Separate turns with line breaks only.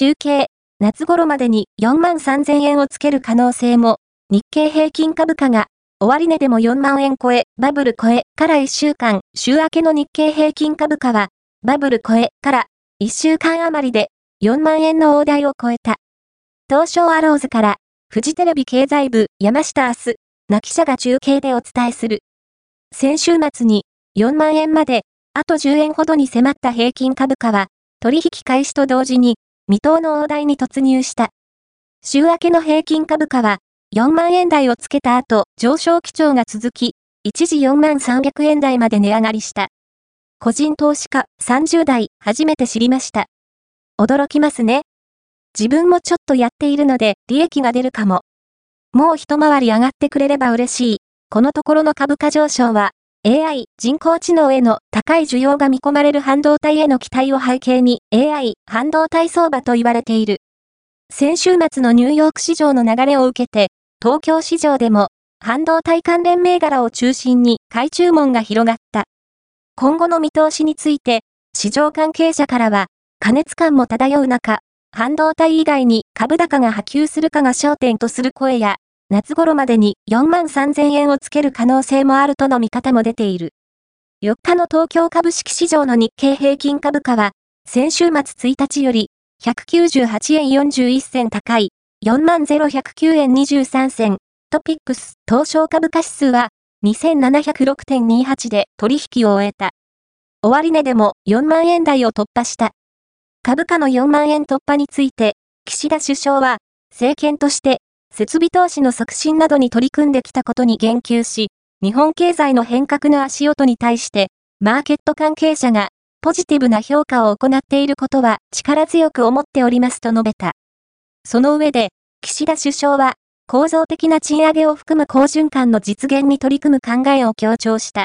中継、夏頃までに4万3000円をつける可能性も、日経平均株価が終値でも4万円超え、バブル超えから1週間、週明けの日経平均株価は、バブル超えから1週間余りで4万円の大台を超えた。東証アローズから、フジテレビ経済部山下明日、な記者が中継でお伝えする。先週末に4万円まで、あと10円ほどに迫った平均株価は、取引開始と同時に、未踏の大台に突入した。週明けの平均株価は、4万円台をつけた後、上昇基調が続き、一時4万300円台まで値上がりした。個人投資家30代初めて知りました。驚きますね。自分もちょっとやっているので利益が出るかも。もう一回り上がってくれれば嬉しい。このところの株価上昇は AI 人工知能への高い需要が見込まれる半導体への期待を背景に AI 半導体相場と言われている。先週末のニューヨーク市場の流れを受けて東京市場でも半導体関連銘柄を中心に買い注文が広がった。今後の見通しについて、市場関係者からは、過熱感も漂う中、半導体以外に株高が波及するかが焦点とする声や、夏頃までに4万3000円をつける可能性もあるとの見方も出ている。4日の東京株式市場の日経平均株価は、先週末1日より198円41銭高い40,109円23銭、トピックス東証株価指数は2706.28で取引を終えた。終値でも4万円台を突破した。株価の4万円突破について、岸田首相は、政権として、設備投資の促進などに取り組んできたことに言及し、日本経済の変革の足音に対して、マーケット関係者が、ポジティブな評価を行っていることは力強く思っておりますと述べた。その上で、岸田首相は、構造的な賃上げを含む好循環の実現に取り組む考えを強調した。